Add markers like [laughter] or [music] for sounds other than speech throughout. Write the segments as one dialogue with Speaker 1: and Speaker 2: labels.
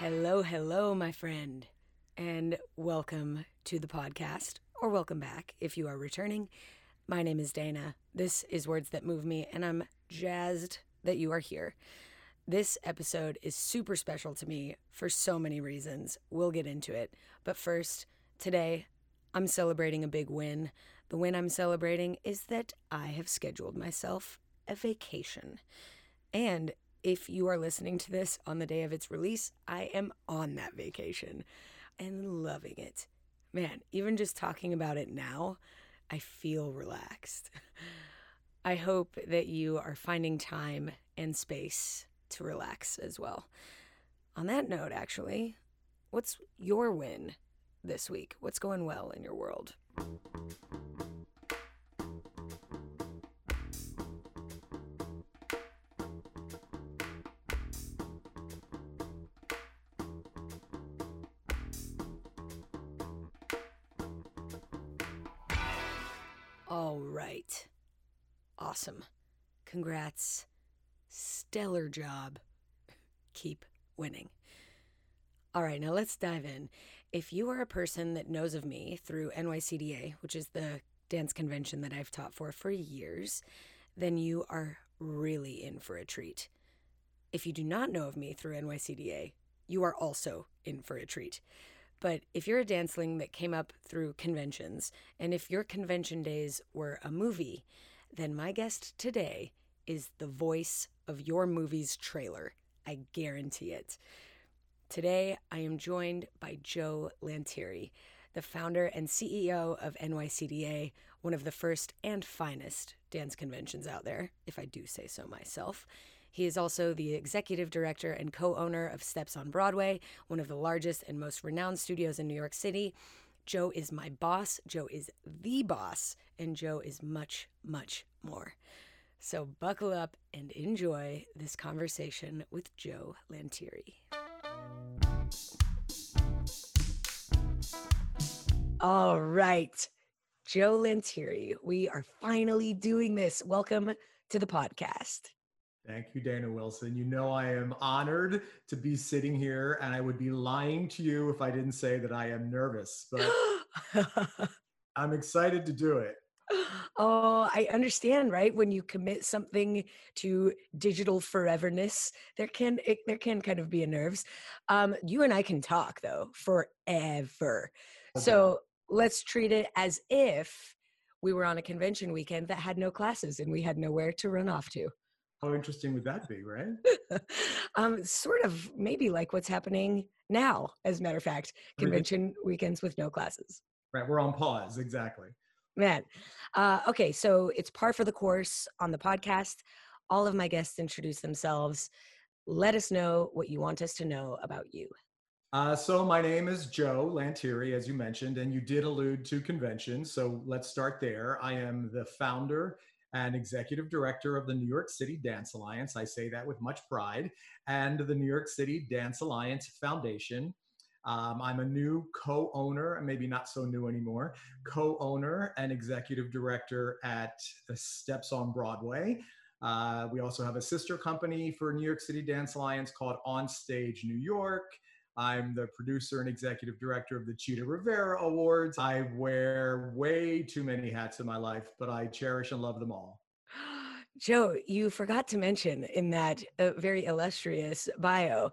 Speaker 1: Hello, hello, my friend, and welcome to the podcast, or welcome back if you are returning. My name is Dana. This is Words That Move Me, and I'm jazzed that you are here. This episode is super special to me for so many reasons. We'll get into it. But first, today, I'm celebrating a big win. The win I'm celebrating is that I have scheduled myself a vacation. And if you are listening to this on the day of its release, I am on that vacation and loving it. Man, even just talking about it now, I feel relaxed. [laughs] I hope that you are finding time and space to relax as well. On that note, actually, what's your win this week? What's going well in your world? Awesome. Congrats. Stellar job. Keep winning. All right, now let's dive in. If you are a person that knows of me through NYCDA, which is the dance convention that I've taught for for years, then you are really in for a treat. If you do not know of me through NYCDA, you are also in for a treat. But if you're a danceling that came up through conventions, and if your convention days were a movie, then my guest today is the voice of your movie's trailer. I guarantee it. Today, I am joined by Joe Lanteri, the founder and CEO of NYCDA, one of the first and finest dance conventions out there, if I do say so myself. He is also the executive director and co owner of Steps on Broadway, one of the largest and most renowned studios in New York City. Joe is my boss, Joe is the boss, and Joe is much, much more. So buckle up and enjoy this conversation with Joe Lanteri. All right, Joe Lanteri, we are finally doing this. Welcome to the podcast.
Speaker 2: Thank you, Dana Wilson. You know, I am honored to be sitting here, and I would be lying to you if I didn't say that I am nervous, but [laughs] I'm excited to do it.
Speaker 1: Oh, I understand, right? When you commit something to digital foreverness, there can it, there can kind of be a nerves. Um, you and I can talk though forever.
Speaker 2: Okay.
Speaker 1: So let's treat it as if we were on a convention weekend that had no classes and we had nowhere to run off to.
Speaker 2: How interesting would that be, right? [laughs]
Speaker 1: um, sort of maybe like what's happening now, as a matter of fact, convention weekends with no classes.
Speaker 2: Right, we're on pause, exactly.
Speaker 1: Man. Uh, okay, so it's par for the course on the podcast. All of my guests introduce themselves. Let us know what you want us to know about you.
Speaker 2: Uh, so, my name is Joe Lanteri, as you mentioned, and you did allude to conventions. So, let's start there. I am the founder and executive director of the New York City Dance Alliance. I say that with much pride, and the New York City Dance Alliance Foundation. Um, I'm a new co owner, maybe not so new anymore, co owner and executive director at uh, Steps on Broadway. Uh, we also have a sister company for New York City Dance Alliance called On Stage New York. I'm the producer and executive director of the Chita Rivera Awards. I wear way too many hats in my life, but I cherish and love them all. [gasps]
Speaker 1: Joe, you forgot to mention in that uh, very illustrious bio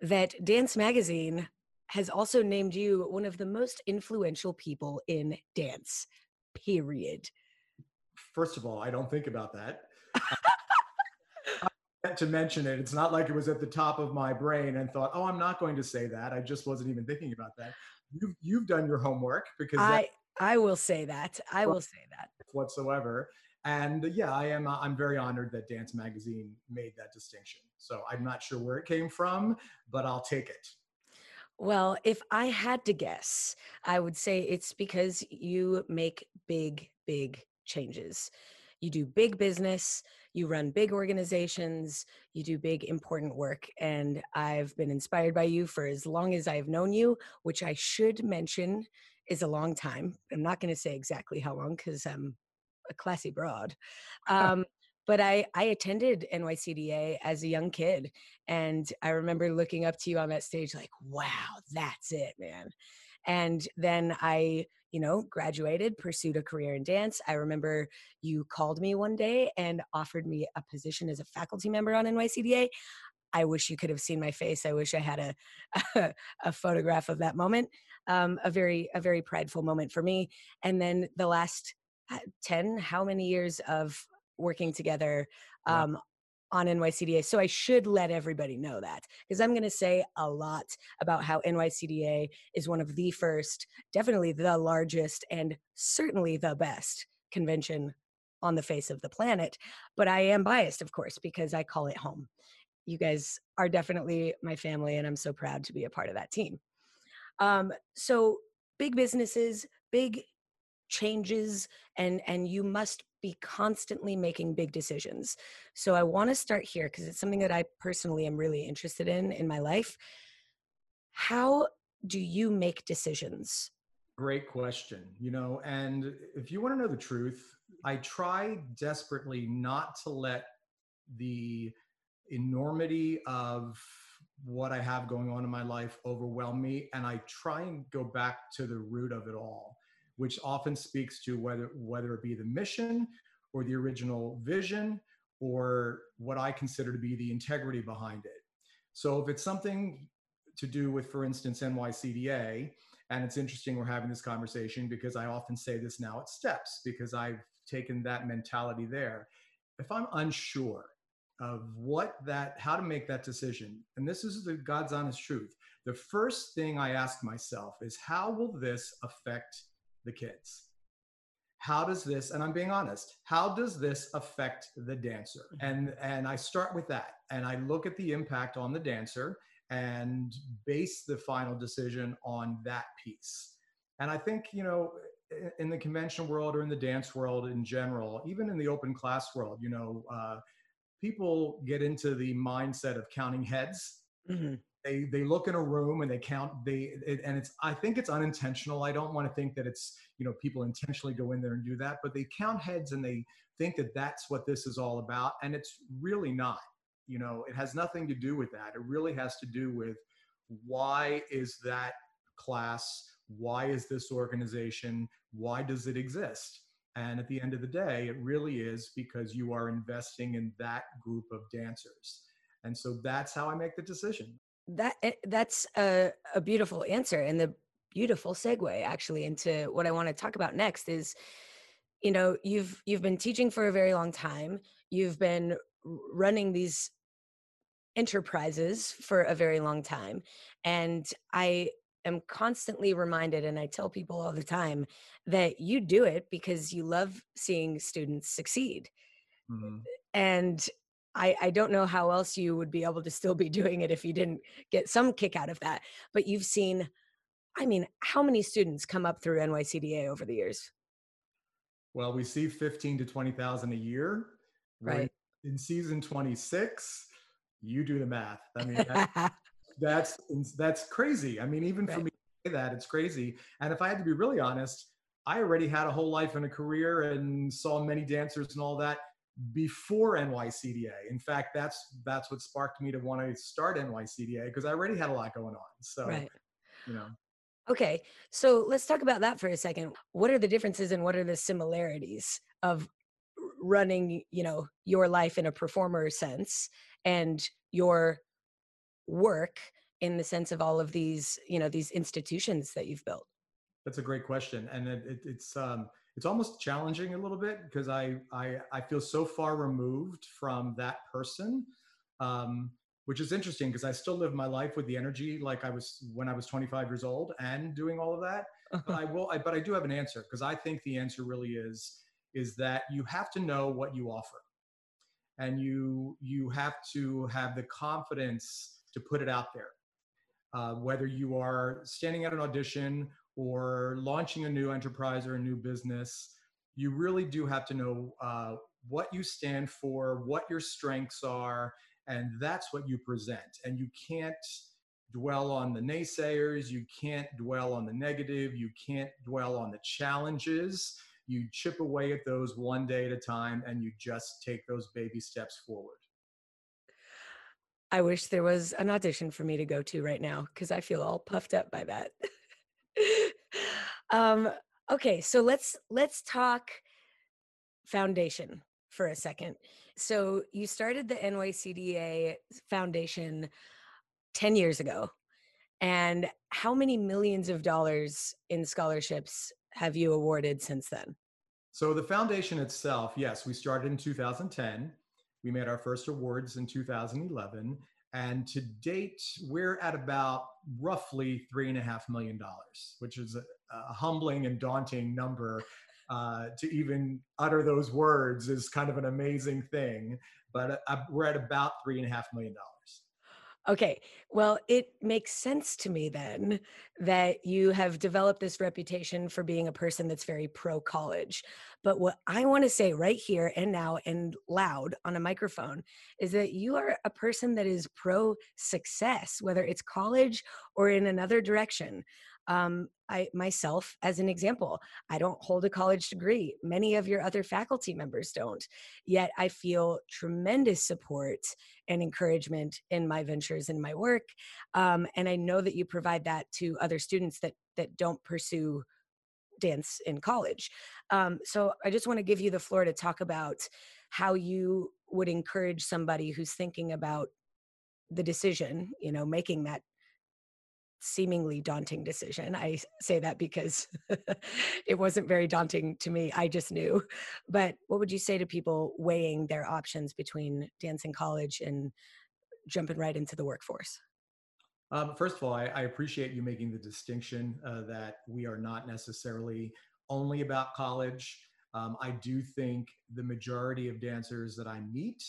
Speaker 1: that Dance Magazine has also named you one of the most influential people in dance, period.
Speaker 2: First of all, I don't think about that. To mention it. It's not like it was at the top of my brain and thought, oh, I'm not going to say that. I just wasn't even thinking about that. You've, you've done your homework because
Speaker 1: I, I will say that. I will say that.
Speaker 2: whatsoever. And uh, yeah, I am. uh, I'm very honored that Dance Magazine made that distinction. So I'm not sure where it came from, but I'll take it.
Speaker 1: Well, if I had to guess, I would say it's because you make big, big changes. You do big business, you run big organizations, you do big, important work. And I've been inspired by you for as long as I've known you, which I should mention is a long time. I'm not going to say exactly how long because I'm a classy broad. [laughs] Um, but I, I attended NYCDA as a young kid. And I remember looking up to you on that stage, like, wow, that's it, man. And then I, you know, graduated, pursued a career in dance. I remember you called me one day and offered me a position as a faculty member on NYCDA. I wish you could have seen my face. I wish I had a a, [laughs] a photograph of that moment. Um, a very a very prideful moment for me. And then the last uh, 10 how many years of working together um. On NYCDA. So I should let everybody know that because I'm going to say a lot about how NYCDA is one of the first, definitely the largest, and certainly the best convention on the face of the planet. But I am biased, of course, because I call it home. You guys are definitely my family, and I'm so proud to be a part of that team. Um, so, big businesses, big changes and and you must be constantly making big decisions. So i want to start here because it's something that i personally am really interested in in my life. How do you make decisions?
Speaker 2: Great question you know and if you want to know the truth i try desperately not to let the enormity of what i have going on in my life overwhelm me and i try and go back to the root of it all which often speaks to whether whether it be the mission or the original vision or what I consider to be the integrity behind it. So if it's something to do with, for instance, NYCDA, and it's interesting we're having this conversation because I often say this now at steps because I've taken that mentality there. If I'm unsure of what that, how to make that decision, and this is the God's honest truth, the first thing I ask myself is how will this affect the kids? How does this, and I'm being honest, how does this affect the dancer? Mm-hmm. And and I start with that and I look at the impact on the dancer and base the final decision on that piece. And I think, you know, in the convention world or in the dance world in general, even in the open class world, you know, uh, people get into the mindset of counting heads. Mm-hmm they they look in a room and they count they it, and it's i think it's unintentional. I don't want to think that it's you know people intentionally go in there and do that but they count heads and they think that that's what this is all about and it's really not you know it has nothing to do with that. It really has to do with why is that class why is this organization why does it exist? And at the end of the day it really is because you are investing in that group of dancers. And so that's how i make the decision
Speaker 1: that eh, that's a, a beautiful answer and the beautiful segue actually into what I want to talk about next is you know you've you've been teaching for a very long time. You've been running these enterprises for a very long time. And I am constantly reminded and I tell people all the time that you do it because you love seeing students succeed. Mm-hmm. and I, I don't know how else you would be able to still be doing it if you didn't get some kick out of that. But you've seen, I mean, how many students come up through NYCDA over the years?
Speaker 2: Well, we see 15 to 20,000 a year.
Speaker 1: Right.
Speaker 2: in season 26, you do the math. I mean, that, [laughs] that's that's crazy. I mean, even right. for me to say that, it's crazy. And if I had to be really honest, I already had a whole life and a career and saw many dancers and all that before NYCDA. In fact, that's that's what sparked me to want to start NYCDA because I already had a lot going on. So, right. you know.
Speaker 1: Okay, so let's talk about that for a second. What are the differences and what are the similarities of running, you know, your life in a performer sense and your work in the sense of all of these, you know, these institutions that you've built?
Speaker 2: That's a great question, and it, it, it's um, it's almost challenging a little bit because I, I, I feel so far removed from that person, um, which is interesting because I still live my life with the energy like I was when I was 25 years old and doing all of that. but I [laughs] will, I, but I do have an answer because I think the answer really is is that you have to know what you offer, and you you have to have the confidence to put it out there. uh, whether you are standing at an audition or launching a new enterprise or a new business, you really do have to know uh, what you stand for, what your strengths are, and that's what you present. And you can't dwell on the naysayers, you can't dwell on the negative, you can't dwell on the challenges. You chip away at those one day at a time and you just take those baby steps forward.
Speaker 1: I wish there was an audition for me to go to right now because I feel all puffed up by that. [laughs] um, okay, so let's let's talk foundation for a second. So you started the NYCDA Foundation 10 years ago. And how many millions of dollars in scholarships have you awarded since then?
Speaker 2: So the foundation itself, yes, we started in 2010. We made our first awards in 2011. And to date, we're at about roughly three and a half million dollars, which is a, a humbling and daunting number. Uh, to even utter those words is kind of an amazing thing. But uh, we're at about three and a half million dollars.
Speaker 1: Okay. Well, it makes sense to me then that you have developed this reputation for being a person that's very pro college. But what I want to say right here and now and loud on a microphone is that you are a person that is pro success, whether it's college or in another direction um, I myself, as an example, I don't hold a college degree. Many of your other faculty members don't. Yet I feel tremendous support and encouragement in my ventures in my work, um, and I know that you provide that to other students that that don't pursue dance in college. Um, so I just want to give you the floor to talk about how you would encourage somebody who's thinking about the decision, you know, making that seemingly daunting decision. I say that because [laughs] it wasn't very daunting to me. I just knew. But what would you say to people weighing their options between dancing college and jumping right into the workforce?
Speaker 2: Um, first of all, I, I, appreciate you making the distinction uh, that we are not necessarily only about college. Um, I do think the majority of dancers that I meet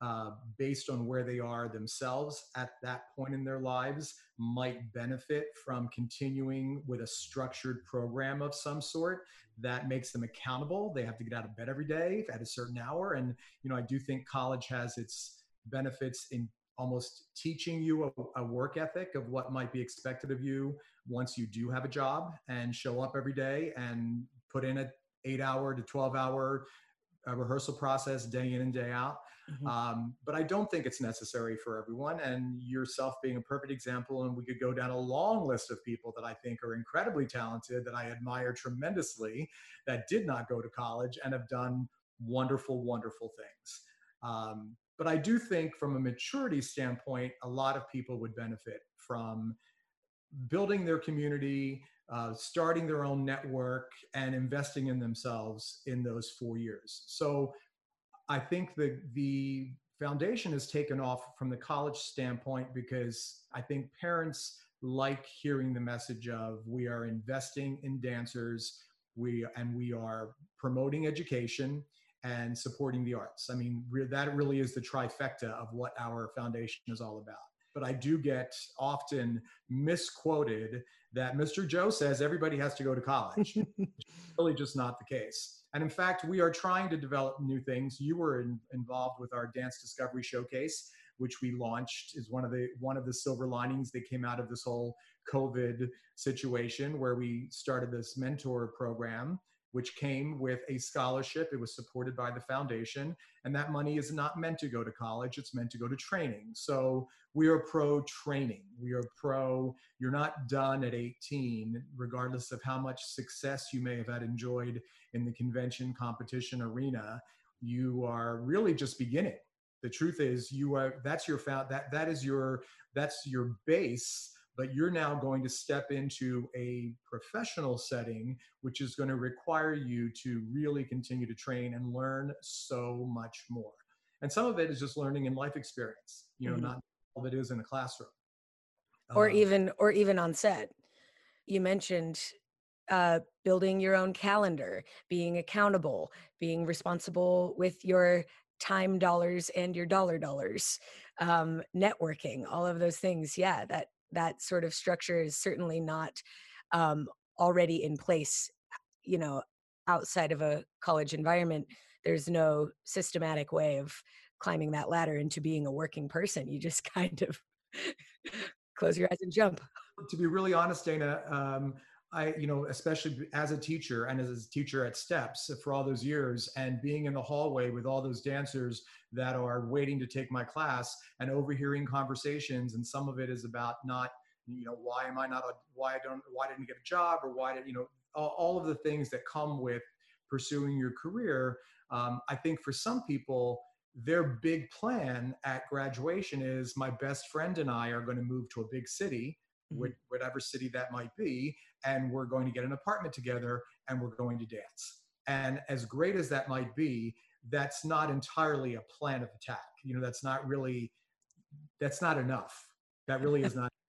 Speaker 2: uh, based on where they are themselves at that point in their lives, might benefit from continuing with a structured program of some sort that makes them accountable. They have to get out of bed every day at a certain hour. And, you know, I do think college has its benefits in almost teaching you a, a work ethic of what might be expected of you once you do have a job and show up every day and put in a eight hour to 12 hour uh, rehearsal process day in and day out Mm-hmm. Um, but I don't think it's necessary for everyone. And yourself being a perfect example, and we could go down a long list of people that I think are incredibly talented, that I admire tremendously, that did not go to college and have done wonderful, wonderful things. Um, but I do think, from a maturity standpoint, a lot of people would benefit from building their community, uh, starting their own network, and investing in themselves in those four years. So I think the the foundation has taken off from the college standpoint because I think parents like hearing the message of we are investing in dancers, we and we are promoting education and supporting the arts. I mean, that really is the trifecta of what our foundation is all about. But I do get often misquoted that Mr. Joe says everybody has to go to college. [laughs] really just not the case. And in fact, we are trying to develop new things. You were in, involved with our Dance Discovery Showcase, which we launched is one of the one of the silver linings that came out of this whole COVID situation, where we started this mentor program which came with a scholarship. It was supported by the foundation, and that money is not meant to go to college, it's meant to go to training. So we are pro training. We are pro, you're not done at 18, regardless of how much success you may have had enjoyed in the convention competition arena. You are really just beginning. The truth is, you are that's your found that that is your that's your base but you're now going to step into a professional setting, which is going to require you to really continue to train and learn so much more. And some of it is just learning in life experience, you know, mm-hmm. not all of it is in a classroom.
Speaker 1: Or um, even, or even on set. You mentioned uh, building your own calendar, being accountable, being responsible with your time dollars and your dollar dollars, um, networking, all of those things. Yeah, that that sort of structure is certainly not um, already in place you know outside of a college environment there's no systematic way of climbing that ladder into being a working person. You just [laughs] kind of close your eyes and jump.
Speaker 2: To be really honest dana um, I, you know, especially as a teacher and as a teacher at Steps for all those years, and being in the hallway with all those dancers that are waiting to take my class and overhearing conversations, and some of it is about not, you know, why am I not, a, why I don't, why didn't I get a job, or why did, you know, all, of the things that come with pursuing your career. Um, I think for some people, their big plan at graduation is my best friend and I are going to move to a big city. Mm-hmm. whatever city that might be, and we're going to get an apartment together and we're going to dance. And as great as that might be, that's not entirely a plan of attack. You know, that's not really, that's not enough. That really is not. [laughs]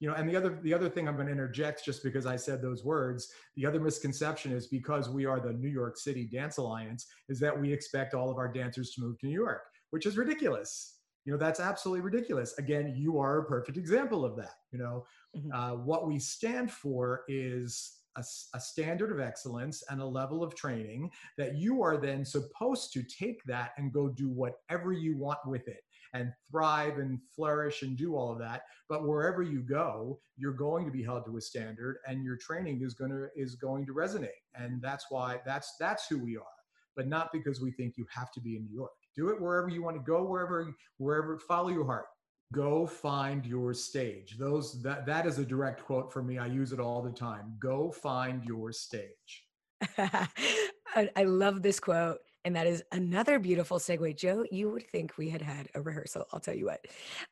Speaker 2: You know, and the other the other thing I'm going to interject just because I said those words, the other misconception is because we are the New York City Dance Alliance, is that we expect all of our dancers to move to New York, which is ridiculous you know that's absolutely ridiculous. Again you are a perfect example of that you know? Mm-hmm. uh, what we stand for is a, a, standard of excellence and a level of training that you are then supposed to take that and go do whatever you want with it and thrive and flourish and do all of that. But wherever you go you're going to be held to a standard and your training is going to is going to resonate. And that's why that's that's who we are but not because we think you have to be in new york do it wherever you want to go, wherever, wherever, follow your heart. Go find your stage. Those that that is a direct quote for me. I use it all the time. Go find your stage. [laughs]
Speaker 1: I love this quote. And that is another beautiful segue. Joe, you would think we had had a rehearsal. I'll tell you what.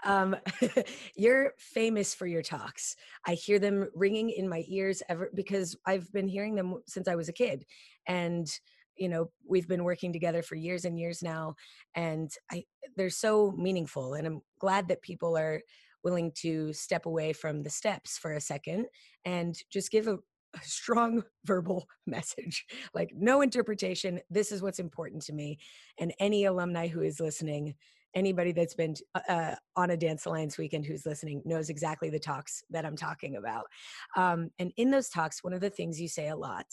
Speaker 1: Um, [laughs] you're famous for your talks. I hear them ringing in my ears ever because I've been hearing them since I was a kid. And you know we've been working together for years and years now and i they're so meaningful and i'm glad that people are willing to step away from the steps for a second and just give a, a strong [laughs] verbal [laughs] message. Like no interpretation this is what's important to me and any alumni who is listening anybody that's been uh, uh, on a dance alliance weekend who's listening knows exactly the talks that i'm talking about. Um, and in those talks one of the things you say a lot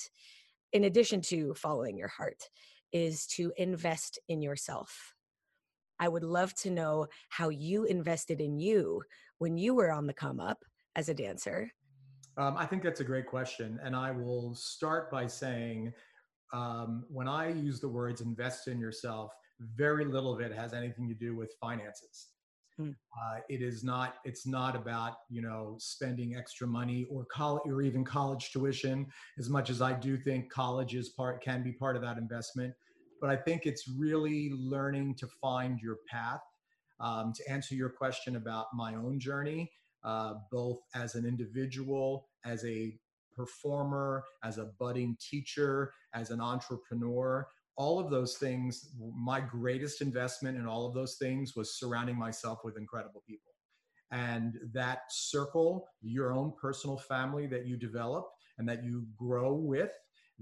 Speaker 1: in addition to following your heart, is to invest in yourself. I would love to know how you invested in you when you were on the come up as a dancer.
Speaker 2: Um, I think that's a great question. And I will start by saying um, when I use the words invest in yourself, very little of it has anything to do with finances. Hmm. Uh, it is not. It's not about you know spending extra money or college or even college tuition. As much as I do think college is part can be part of that investment, but I think it's really learning to find your path. Um, to answer your question about my own journey, uh, both as an individual, as a performer, as a budding teacher, as an entrepreneur, all of those things, my greatest investment in all of those things was surrounding myself with incredible people. And that circle, your own personal family that you develop and that you grow with,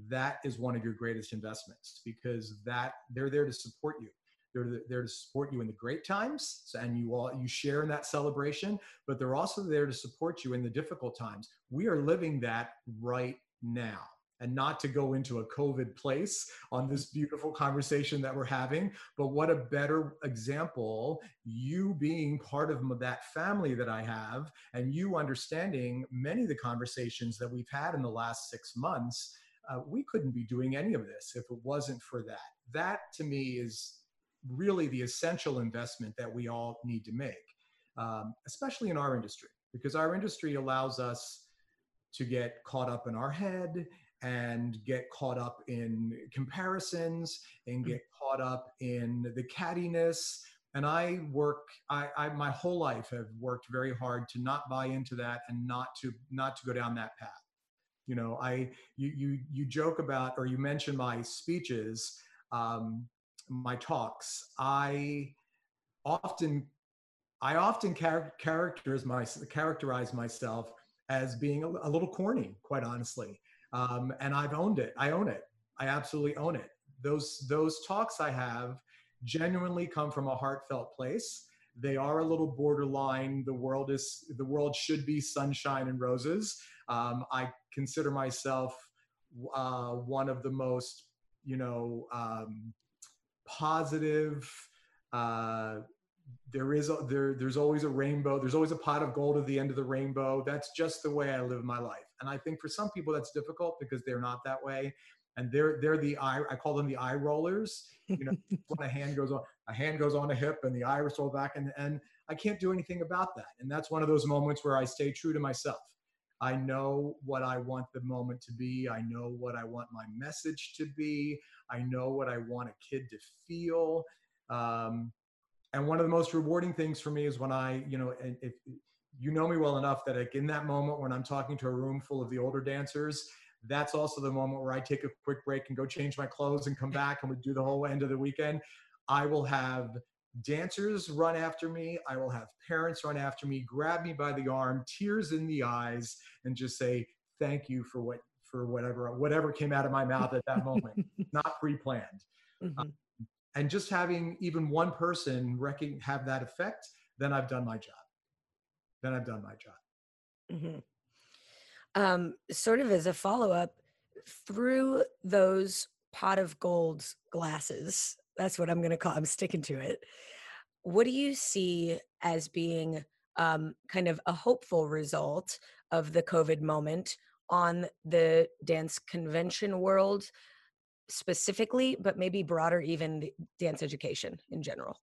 Speaker 2: that is one of your greatest investments because that they're there to support you. They're there to support you in the great times, and you all you share in that celebration. But they're also there to support you in the difficult times. We are living that right now and not to go into a COVID place on this beautiful conversation that we're having. But what a better example, you being part of that family that I have, and you understanding many of the conversations that we've had in the last six months. Uh, we couldn't be doing any of this if it wasn't for that. That to me is really the essential investment that we all need to make, um, especially in our industry, because our industry allows us to get caught up in our head and get caught up in comparisons and mm. get caught up in the cattiness. And i work I, I, my whole life have worked very hard to not buy into that and not to not to go down that path. You know i you you, you joke about or you mention my speeches um, my talks. I often i often char- characterize my characterize myself as being a, a little corny quite honestly um, and I've owned it. I own it. I absolutely own it. Those those talks I have genuinely come from a heartfelt place. they are a little borderline. The world is the world should be sunshine and roses. Um, I consider myself uh, one of the most, you know, um, positive. Uh, there is a, there there's always a rainbow. There's always a pot of gold at the end of the rainbow. That's just the way I live my life. And I think for some people that's difficult because they're not that way and they're they're the eye I call them the eye rollers. You know, [laughs] when a hand goes on a hand goes on a hip and the iris roll back and and I can't do anything about that. And that's one of those moments where I stay true to myself. I know what I want the moment to be. I know what I want my message to be. I know what I want a kid to feel. Um, and one of the most rewarding things for me is when I, you know, if you know me well enough that like in that moment when I'm talking to a room full of the older dancers, that's also the moment where I take a quick break and go change my clothes and come back and we do the whole end of the weekend. I will have dancers run after me. I will have parents run after me, grab me by the arm, tears in the eyes, and just say, thank you for what for whatever whatever came out of my mouth at that [laughs] moment, not pre-planned. Mm-hmm. Um, and just having even one person wrecking have that effect, then I've done my job. Then I've done my job.
Speaker 1: Mm-hmm. Um, sort of as a follow up, through those pot of gold glasses that's what I'm going to call. I'm sticking to it. What do you see as being um, kind of a hopeful result of the COVID moment on the dance convention world specifically, but maybe broader, even dance education in general?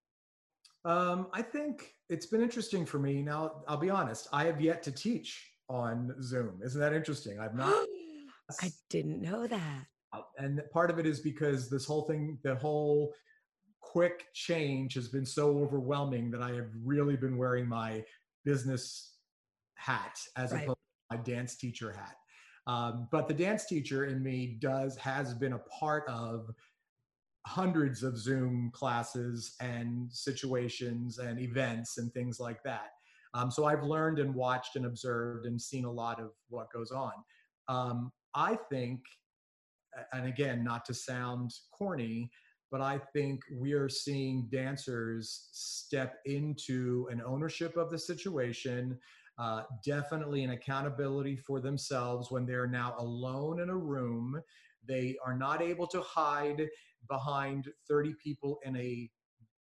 Speaker 2: Um, I think it's been interesting for me. Now, I'll be honest, I have yet to teach on Zoom. Isn't that interesting? I've not. [gasps]
Speaker 1: I didn't know that.
Speaker 2: And part of it is because this whole thing, the whole quick change has been so overwhelming that I have really been wearing my business hat as right. opposed to my dance teacher hat. Um, but the dance teacher in me does has been a part of hundreds of Zoom classes and situations and events and things like that. Um, so I've learned and watched and observed and seen a lot of what goes on. Um, I think, and again, not to sound corny, but I think we are seeing dancers step into an ownership of the situation, uh, definitely an accountability for themselves when they're now alone in a room. They are not able to hide behind 30 people in a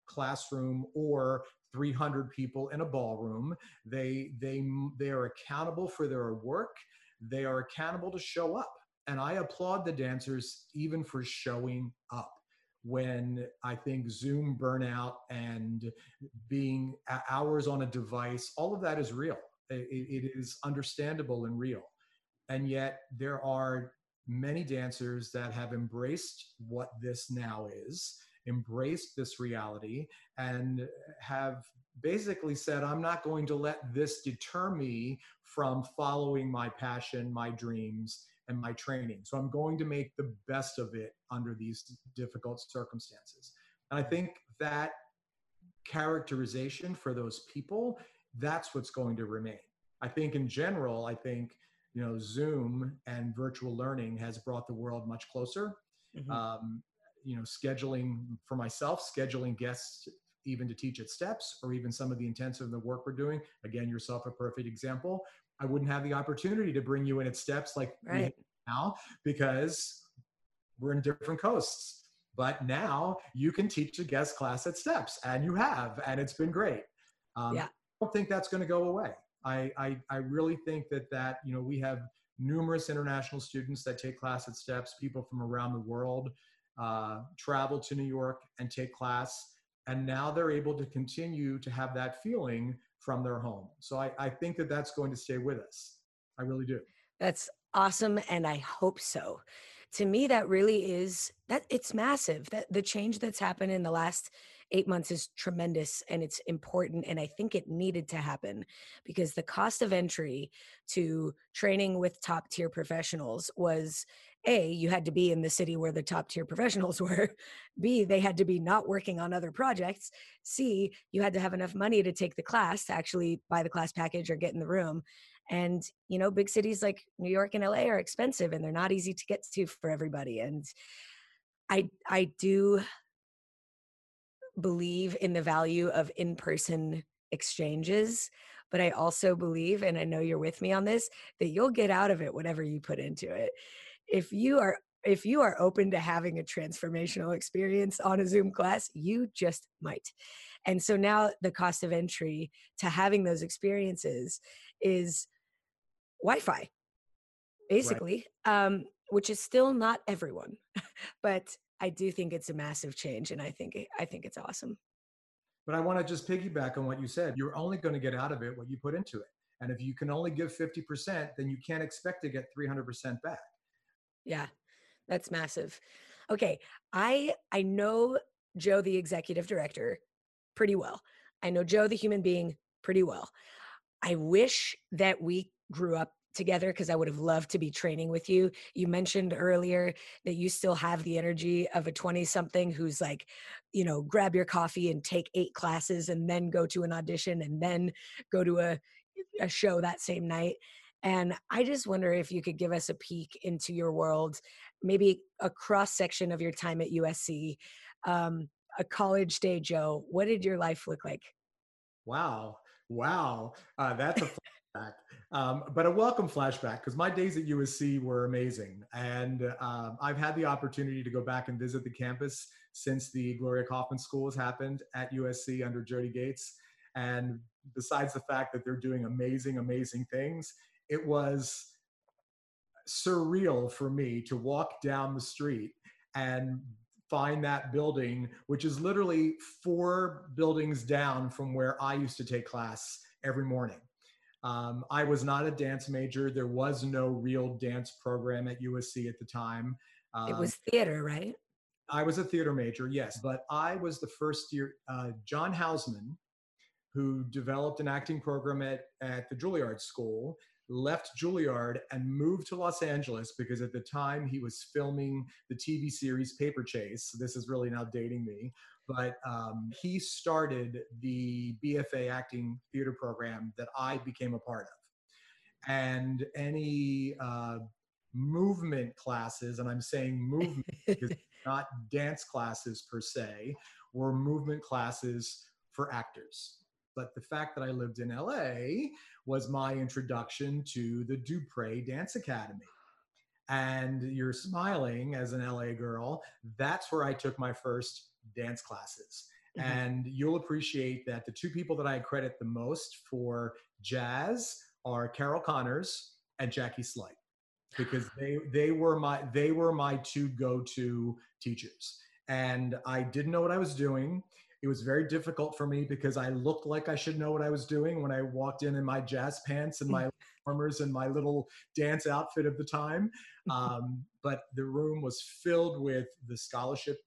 Speaker 2: classroom or 300 people in a ballroom. They they they are accountable for their work. They are accountable to show up. And I applaud the dancers even for showing up when I think Zoom burnout and being hours on a device, all of that is real. it, it is understandable and real. And yet there are many dancers that have embraced what this now is, embraced this reality, and have basically said, I'm not going to let this deter me from following my passion, my dreams, and my training. So I'm going to make the best of it under these difficult circumstances. And I think that characterization for those people, that's what's going to remain. I think in general, I think you know Zoom and virtual learning has brought the world much closer. Mm-hmm. Um, you know, scheduling for myself, scheduling guests even to teach at steps or even some of the intensive of the work we're doing again yourself a perfect example I wouldn't have the opportunity to bring you in at steps like
Speaker 1: right.
Speaker 2: now because we're in different coasts. But now you can teach a guest class at steps, and you have, and it's been great. Um, yeah. I don't think that's going to go away. I, I, I really think that that you know we have numerous international students that take class at steps. People from around the world uh, travel to New York and take class, and now they're able to continue to have that feeling from their home. So I, I think that that's going to stay with us. I really do.
Speaker 1: That's awesome. And I hope so. To me, that really is that it's massive. That the change that's happened in the last eight months is tremendous and it's important. And I think it needed to happen because the cost of entry to training with top tier professionals was a you had to be in the city where the top tier professionals [laughs] were b they had to be not working on other projects c you had to have enough money to take the class to actually buy the class package or get in the room and you know big cities like new york and la are expensive and they're not easy to get to for everybody and i i do believe in the value of in person exchanges, but I also believe, and I know you're with me on this, that you'll get out of it whatever you put into it. If you are if you are open to having a transformational experience on a Zoom class, you just might. And so now the cost of entry to having those experiences is Wi Fi, basically, right. um, which is still not everyone. [laughs] but I do think it's a massive change, and I think I think it's awesome.
Speaker 2: But I want to just piggyback on what you said. You're only going to get out of it what you put into it. And if you can only give 50%, then you can't expect to get 300% back.
Speaker 1: Yeah. That's massive. Okay, I I know Joe the executive director pretty well. I know Joe the human being pretty well. I wish that we grew up together because I would have loved to be training with you. You mentioned earlier that you still have the energy of a 20 something who's like, you know, grab your coffee and take eight classes and then go to an audition and then go to a a show that same night. And I just wonder if you could give us a peek into your world, maybe a cross section of your time at USC, um, a college day Joe. What did your life look like?
Speaker 2: Wow. Wow. Uh, that's a [laughs] Um, but a welcome flashback because my days at USC were amazing. And uh, I've had the opportunity to go back and visit the campus since the Glorya Kaufman School has happened at USC under Jodie Gates. And besides the fact that they're doing amazing, amazing things, it was surreal for me to walk down the street and find that building, which is literally four buildings down from where I used to take class every morning. Um, I was not a dance major. There was no real dance program at USC at the time.
Speaker 1: Um, it was theater, right?
Speaker 2: I was a theater major, yes, but I was the first year. Uh, John Houseman, who developed an acting program at, at the Juilliard School, left Juilliard and moved to Los Angeles because at the time he was filming the TV series Paper Chase. This is really now dating me, but um, he started the BFA acting theater program that I became a part of. And any uh, movement classes, and I'm saying movement [laughs] because not dance classes per se, were movement classes for actors. But the fact that I lived in LA was my introduction to the Dupree Dance Academy. And you're smiling as an LA girl. That's where I took my first dance classes. Mm-hmm. And you'll appreciate that the two people that I credit the most for jazz are Carol Connors and Jackie Slight because [sighs] they they were my they were my two go-to teachers and I didn't know what I was doing it was very difficult for me because I looked like I should know what I was doing when I walked in in my jazz pants and my [laughs] warmers and my little dance outfit of the time. Um, but the room was filled with the scholarship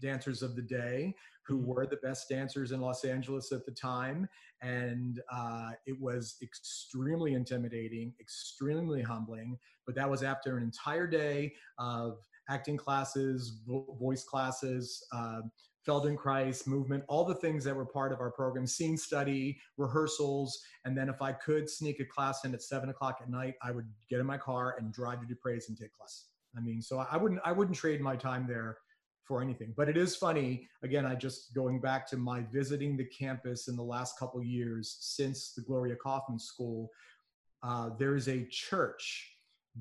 Speaker 2: dancers of the day who mm-hmm. were the best dancers in Los Angeles at the time. And uh, it was extremely intimidating, extremely humbling. But that was after an entire day of acting classes, vo- voice classes, uh, Feldenkrais movement, all the things that were part of our program, scene study, rehearsals. And then if I could sneak a class in at seven o'clock at night, I would get in my car and drive to Dupree's and take class. I mean, so I wouldn't, I wouldn't trade my time there for anything. But it is funny. Again, I just going back to my visiting the campus in the last couple years since the Glorya Kaufman School. Uh, there is a church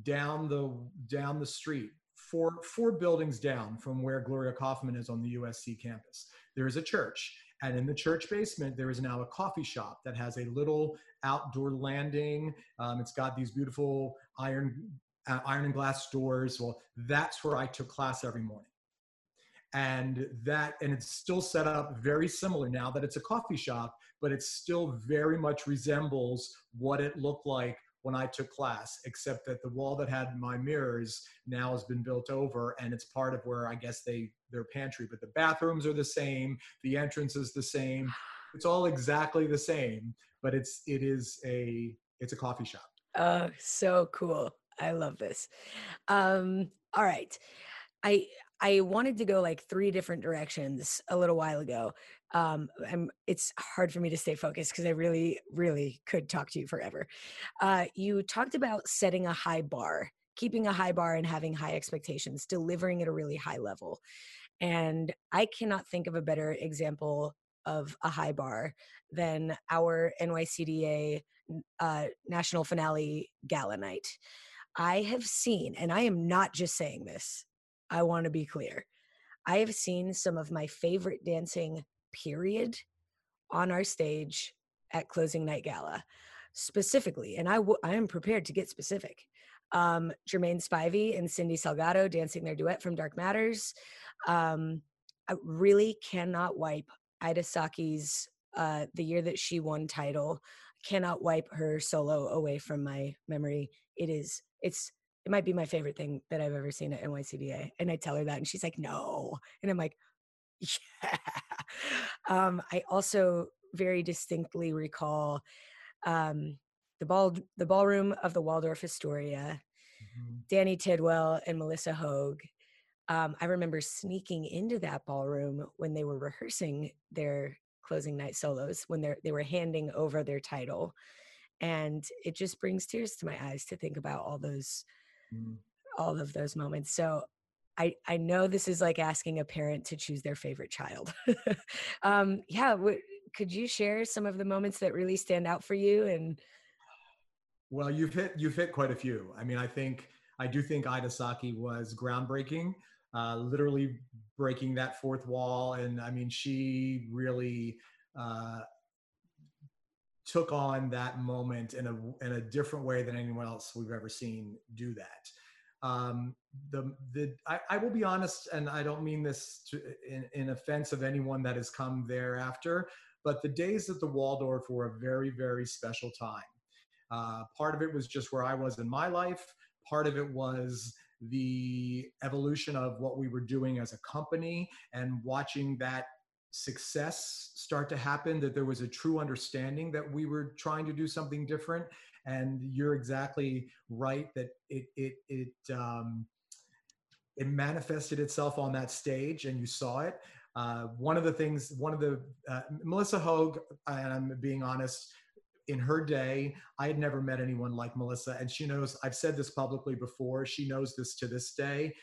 Speaker 2: down the down the street four, four buildings down from where Glorya Kaufman is on the USC campus. There is a church. And in the church basement, there is now a coffee shop that has a little outdoor landing. Um, it's got these beautiful iron, uh, iron and glass doors. Well, that's where I took class every morning. And that, and it's still set up very similar now that it's a coffee shop, but it still very much resembles what it looked like when I took class, except that the wall that had my mirrors now has been built over and it's part of where I guess they their pantry, but the bathrooms are the same, the entrance is the same. [sighs] It's all exactly the same, but it's it is a it's a coffee shop.
Speaker 1: Oh, so cool. I love this. Um all right. I I wanted to go like three different directions a little while ago. Um, I'm, it's hard for me to stay focused because I really, really could talk to you forever. Uh, you talked about setting a high bar, keeping a high bar and having high expectations, delivering at a really high level. And I cannot think of a better example of a high bar than our NYCDA uh, national finale gala night. I have seen, and I am not just saying this, I want to be clear. I have seen some of my favorite dancing, period, on our stage at closing night gala specifically, and I, w- I am prepared to get specific. Um, Jermaine Spivey and Cindy Salgado dancing their duet from Dark Matters. Um, I really cannot wipe Ida Saki's uh, the year that she won title. Cannot wipe her solo away from my memory. It is. It's. It might be my favorite thing that I've ever seen at NYCDA. And I tell her that, and she's like, "No," and I'm like, [laughs] "Yeah." Um, I also very distinctly recall um, the ball the ballroom of the Waldorf Astoria, mm-hmm. Danny Tidwell and Melissa Hogue. Um, I remember sneaking into that ballroom when they were rehearsing their closing night solos when they they were handing over their title, and it just brings tears to my eyes to think about all those mm. all of those moments. So I, I know this is like asking a parent to choose their favorite child. [laughs] um, yeah, w- could you share some of the moments that really stand out for you? And
Speaker 2: well, you've hit you've hit quite a few. I mean, I think I do think Ida Saki was groundbreaking, uh, literally breaking that fourth wall, and I mean, she really. Uh, took on that moment in a in a different way than anyone else we've ever seen do that. Um, the the I, I, will be honest, and I don't mean this to, in, in offense of anyone that has come thereafter, but the days at the Waldorf were a very very special time. Uh, part of it was just where I was in my life. Part of it was the evolution of what we were doing as a company and watching that success start to happen that there was a true understanding that we were trying to do something different. And you're exactly right that it it it um, it manifested itself on that stage and you saw it. Uh, one of the things one of the uh, melissa hogue and i'm being honest in her day i had never met anyone like melissa. And she knows i've said this publicly before she knows this to this day.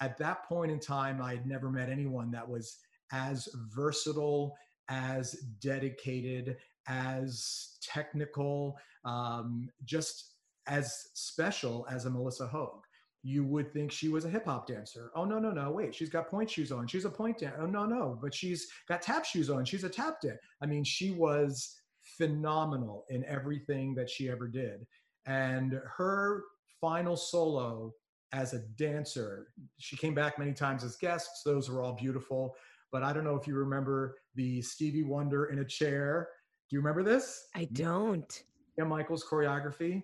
Speaker 2: At that point in time i had never met anyone that was as versatile, as dedicated, as technical, um, just as special as a Melissa Hogue. You would think she was a hip hop dancer. Oh, no, no, no. Wait, she's got pointe shoes on. She's a pointe dancer. Oh, no, no. But she's got tap shoes on. She's a tap dancer. I mean, she was phenomenal in everything that she ever did. And her final solo as a dancer, she came back many times as guests. Those were all beautiful but I don't know if you remember the Stevie Wonder in a chair. Do you remember this?
Speaker 1: I don't.
Speaker 2: Yeah, Michael's choreography.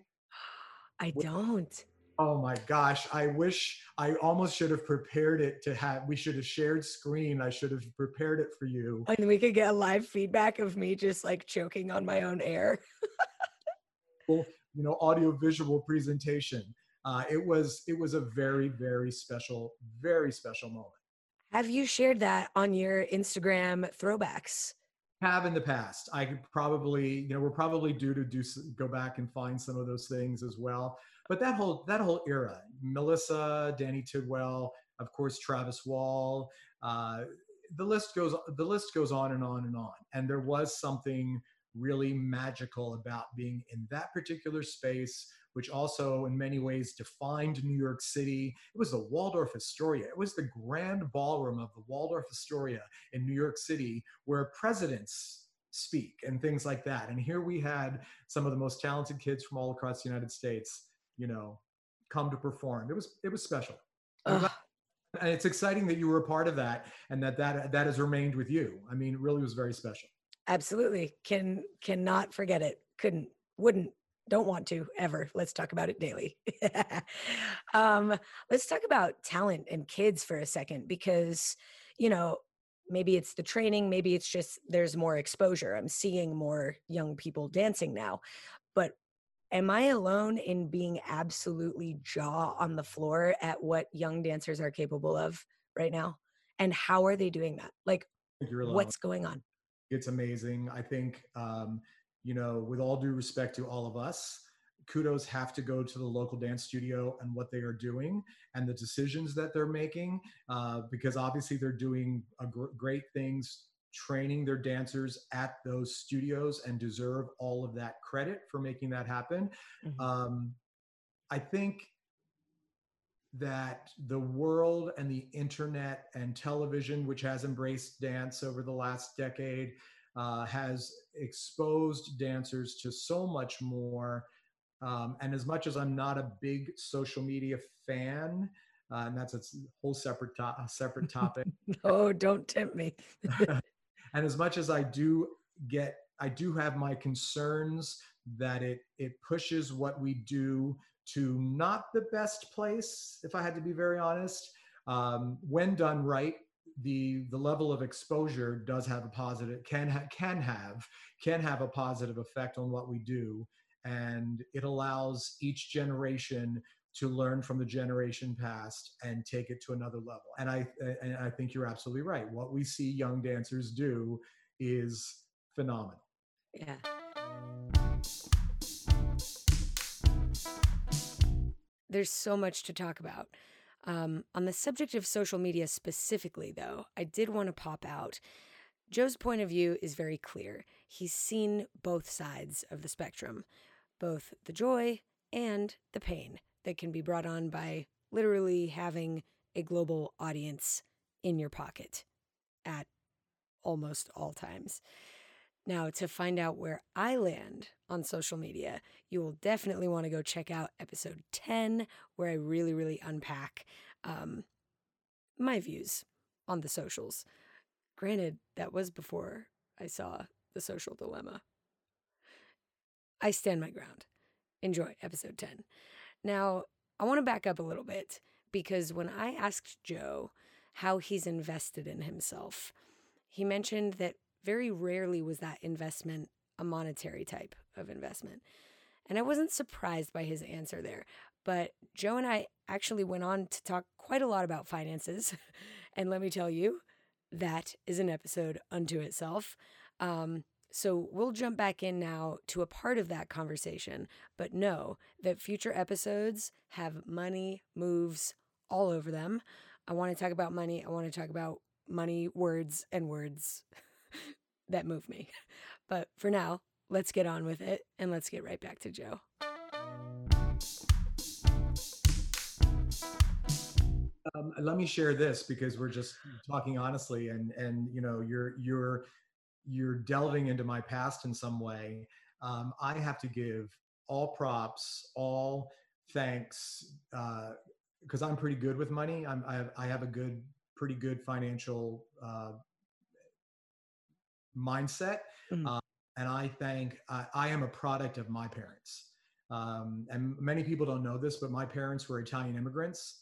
Speaker 1: I don't.
Speaker 2: Oh my gosh, I wish I almost should have prepared it to have we should have shared screen. I should have prepared it for you.
Speaker 1: And we could get a live feedback of me just like choking on my own air. [laughs]
Speaker 2: well, you know, audio visual presentation. Uh, it was it was a very very special very special moment.
Speaker 1: Have you shared that on your Instagram throwbacks?
Speaker 2: Have in the past. I could probably, you know, we're probably due to do go back and find some of those things as well. But that whole that whole era, Melissa, Danny Tidwell, of course, Travis Wall, uh, the list goes the list goes on and on and on. And there was something really magical about being in that particular space which also in many ways defined New York City. It was the Waldorf Astoria. It was the grand ballroom of the Waldorf Astoria in New York City where presidents speak and things like that. And here we had some of the most talented kids from all across the United States, you know, come to perform. It was it was special. And it's exciting that you were a part of that and that that that has remained with you. I mean, it really was very special.
Speaker 1: Absolutely. Can cannot forget it. Couldn't wouldn't don't want to ever. Let's talk about it daily. [laughs] um, let's talk about talent and kids for a second because, you know, maybe it's the training, maybe it's just there's more exposure. I'm seeing more young people dancing now. But am I alone in being absolutely jaw on the floor at what young dancers are capable of right now? And how are they doing that? Like, what's going on?
Speaker 2: It's amazing. I think um, you know, with all due respect to all of us, kudos have to go to the local dance studio and what they are doing and the decisions that they're making, uh, because obviously they're doing gr- great things training their dancers at those studios and deserve all of that credit for making that happen. Mm-hmm. Um, I think that the world and the internet and television, which has embraced dance over the last decade, uh, has exposed dancers to so much more. Um, and as much as I'm not a big social media fan, uh, and that's a whole separate to- separate [laughs] topic.
Speaker 1: oh, don't tempt me. [laughs] [laughs]
Speaker 2: and as much as I do get, I do have my concerns that it it pushes what we do to not the best place. If I had to be very honest, um, when done right, the the level of exposure does have a positive can ha, can have can have a positive effect on what we do. And it allows each generation to learn from the generation past and take it to another level. And i and i think you're absolutely right. What we see young dancers do is phenomenal.
Speaker 1: Yeah. There's so much to talk about um, on the subject of social media specifically, though, I did want to pop out. Joe's point of view is very clear. He's seen both sides of the spectrum, both the joy and the pain that can be brought on by literally having a global audience in your pocket at almost all times. Now, to find out where I land on social media, you will definitely want to go check out episode 10, where I really, really unpack um, my views on the socials. Granted, that was before I saw the social dilemma. I stand my ground. Enjoy episode 10. Now, I want to back up a little bit because when I asked Joe how he's invested in himself, he mentioned that very rarely was that investment a monetary type of investment. And I wasn't surprised by his answer there. But Joe and I actually went on to talk quite a lot about finances. [laughs] and let me tell you, that is an episode unto itself. Um, so we'll jump back in now to a part of that conversation, but know that future episodes have money moves all over them. I want to talk about money. I want to talk about money, words, and words. [laughs] that move me. But for now, let's get on with it and let's get right back to Joe.
Speaker 2: Um, let me share this because we're just talking honestly, and and you know you're you're you're delving into my past in some way. Um, I have to give all props, all thanks, because uh, I'm pretty good with money. I'm, I have, I have a good, pretty good financial uh, mindset. Mm-hmm. And I think I, I, am a product of my parents. Um, and many people don't know this, but my parents were Italian immigrants.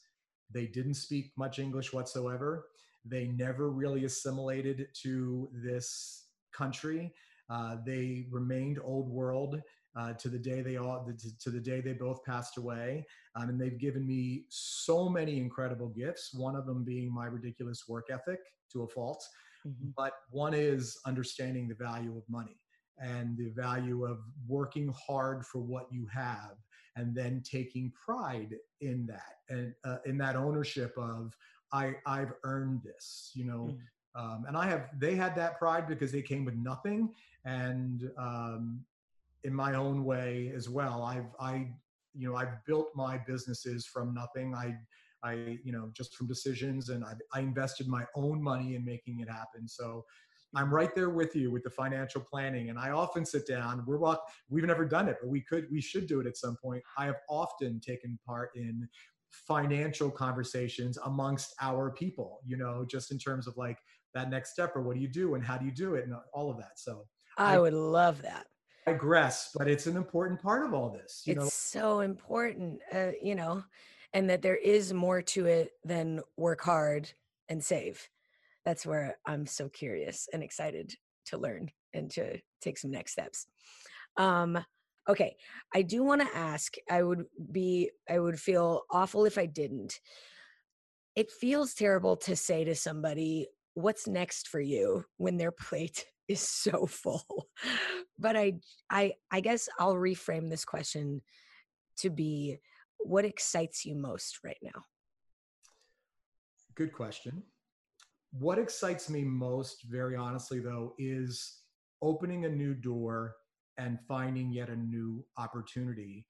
Speaker 2: They didn't speak much English whatsoever. They never really assimilated to this country. Uh, they remained old world uh, to the day they all to, to, the day they both passed away um, and they've given me so many incredible gifts one of them being my ridiculous work ethic to a fault Mm-hmm. But one is understanding the value of money and the value of working hard for what you have and then taking pride in that and uh, in that ownership of I, I've earned this, you know. Mm. Um, and I have, they had that pride because they came with nothing. And um, in my own way as well, I've, I, you know, I've built my businesses from nothing. I I, you know, just from decisions and I, I invested my own money in making it happen. So I'm right there with you with the financial planning. And I often sit down, we're walk, we've never done it, but we could, we should do it at some point. I have often taken part in financial conversations amongst our people, you know, just in terms of like that next step or what do you do and how do you do it and all of that. So
Speaker 1: I, I would love that.
Speaker 2: I digress, but it's an important part of all this.
Speaker 1: it's
Speaker 2: know?
Speaker 1: so important, uh, you know, and that there is more to it than work hard and save. That's where I'm so curious and excited to learn and to take some next steps. Um, okay, I do want to ask. I would be, I would feel awful if I didn't. It feels terrible to say to somebody, "What's next for you?" when their plate [laughs] is so full. but I, I, I guess I'll reframe this question to be what excites you most right now?
Speaker 2: Good question. What excites me most very honestly though is opening a new door and finding yet a new opportunity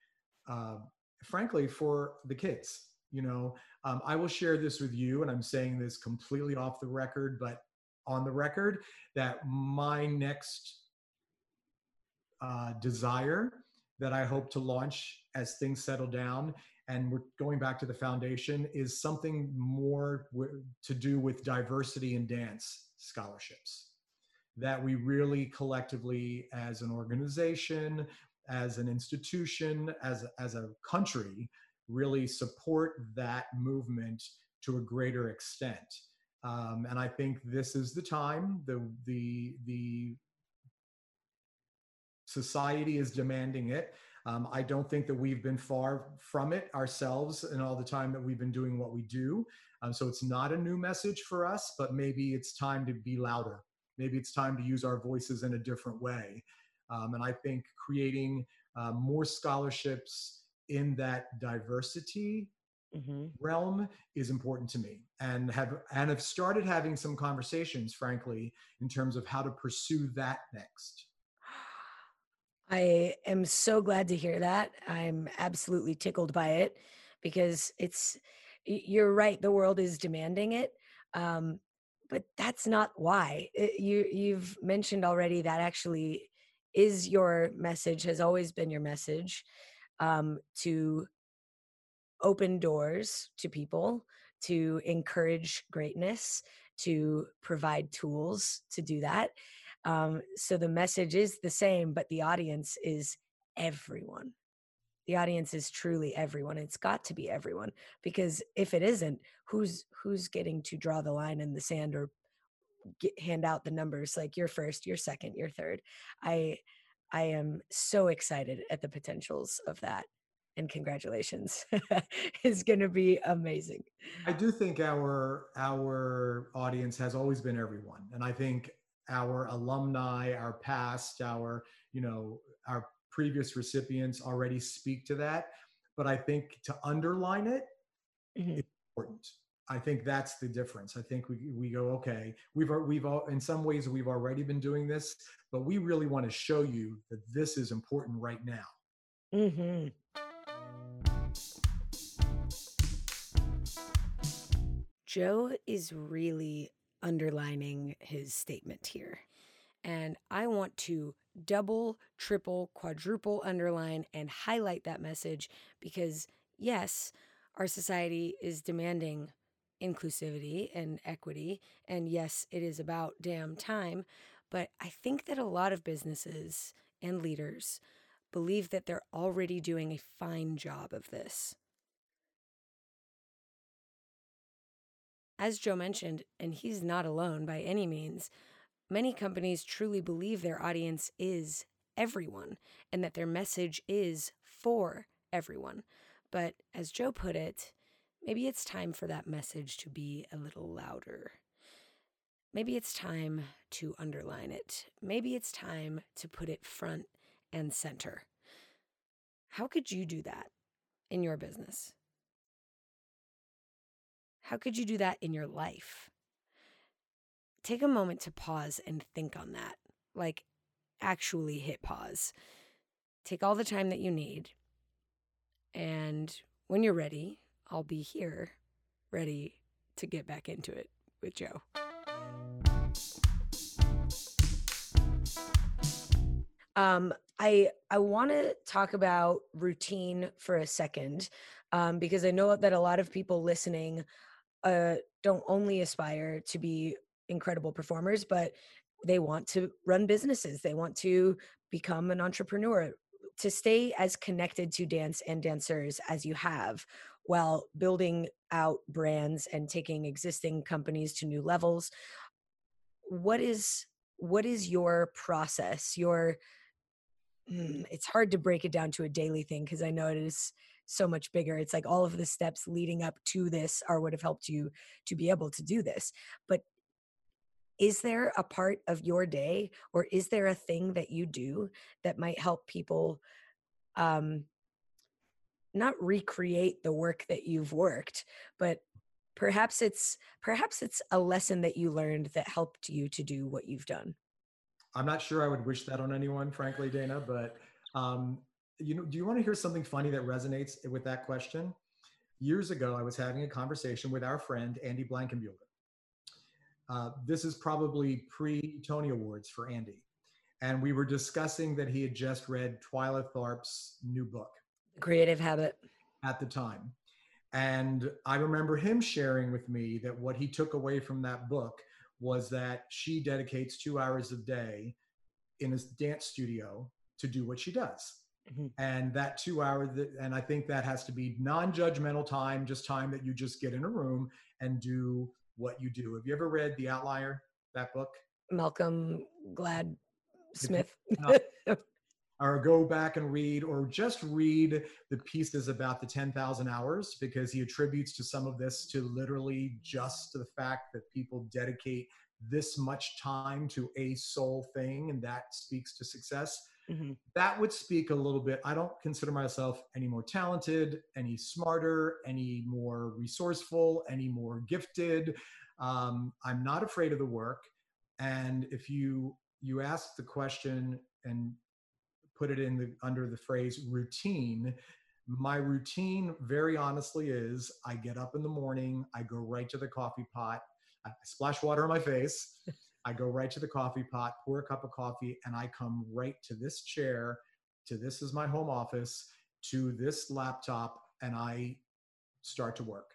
Speaker 2: uh, frankly for the kids you know? Um, i will share this with you and i'm saying this completely off the record but on the record that my next uh, desire that i hope to launch as things settle down. And we're going back to the foundation is something more to do with diversity in dance scholarships. That we really collectively as an organization as an institution as, as a country really support that movement to a greater extent. Um, and i think this is the time the the the society is demanding it um, I don't think that we've been far from it ourselves in all the time that we've been doing what we do. Um, so it's not a new message for us, but maybe it's time to be louder. Maybe it's time to use our voices in a different way. Um, and I think creating uh, more scholarships in that diversity mm-hmm. realm is important to me and have and have started having some conversations frankly in terms of how to pursue that next
Speaker 1: I am so glad to hear that. I'm absolutely tickled by it because it's, you're right, the world is demanding it. Um, but that's not why. It, you, you've mentioned already that actually is your message, has always been your message um, to open doors to people, to encourage greatness, to provide tools to do that. Um, so the message is the same, but the audience is everyone. The audience is truly everyone. It's got to be everyone because if it isn't, who's who's getting to draw the line in the sand or get, hand out the numbers like you're first, you're second, you're third. I I am so excited at the potentials of that and congratulations is going to be amazing
Speaker 2: i do think our our audience has always been everyone and i think our alumni, our past, our, you know, our previous recipients already speak to that. But I think to underline it mm-hmm. is important. I think that's the difference. I think we, we go, okay, we've, we've all, in some ways we've already been doing this, but we really want to show you that this is important right now. Mm-hmm.
Speaker 1: Joe is really underlining his statement here. And I want to double, triple, quadruple underline and highlight that message because, yes, our society is demanding inclusivity and equity. And yes, it is about damn time. But I think that a lot of businesses and leaders believe that they're already doing a fine job of this. As Joe mentioned, and he's not alone by any means, many companies truly believe their audience is everyone and that their message is for everyone. But as Joe put it, maybe it's time for that message to be a little louder. Maybe it's time to underline it. Maybe it's time to put it front and center. How could you do that in your business? How could you do that in your life? Take a moment to pause and think on that. Like, actually hit pause. Take all the time that you need. And when you're ready, I'll be here, ready to get back into it with Joe. Um, I I want to talk about routine for a second, um, because I know that a lot of people listening uh, don't only aspire to be incredible performers, but they want to run businesses. They want to become an entrepreneur. To stay as connected to dance and dancers as you have while building out brands and taking existing companies to new levels what is what is your process your mm, it's hard to break it down to a daily thing because i know it is so much bigger. It's like all of the steps leading up to this are what have helped you to be able to do this. But is there a part of your day or is there a thing that you do that might help people um,
Speaker 3: not recreate the work that you've worked, but perhaps it's perhaps it's a lesson that you learned that helped you to do what you've done.
Speaker 2: I'm not sure I would wish that on anyone, frankly, Dana, but um, you know, do you want to hear something funny that resonates with that question? Years ago, I was having a conversation with our friend Andy Blankenbuehler. Uh, this is probably pre Tony Awards for Andy. And we were discussing that he had just read Twyla Tharp's new book,
Speaker 3: The Creative Habit,
Speaker 2: at the time. And I remember him sharing with me that what he took away from that book was that she dedicates two hours a day in a dance studio to do what she does. Mm-hmm. And that two hour, and I think that has to be non judgmental time, just time that you just get in a room and do what you do. Have you ever read The Outlier, that book?
Speaker 3: Malcolm Glad Smith. [laughs]
Speaker 2: or go back and read, or just read the pieces about the 10,000 hours because he attributes to some of this to literally just the fact that people dedicate this much time to a sole thing, and that speaks to success. Mm-hmm. That would speak a little bit. I don't consider myself any more talented, any smarter, any more resourceful, any more gifted. Um, I'm not afraid of the work. And if you you ask the question and put it in the under the phrase routine, my routine very honestly is I get up in the morning, I go right to the coffee pot, I splash water on my face. [laughs] I go right to the coffee pot, pour a cup of coffee, and I come right to this chair, to this is my home office, to this laptop, and I start to work.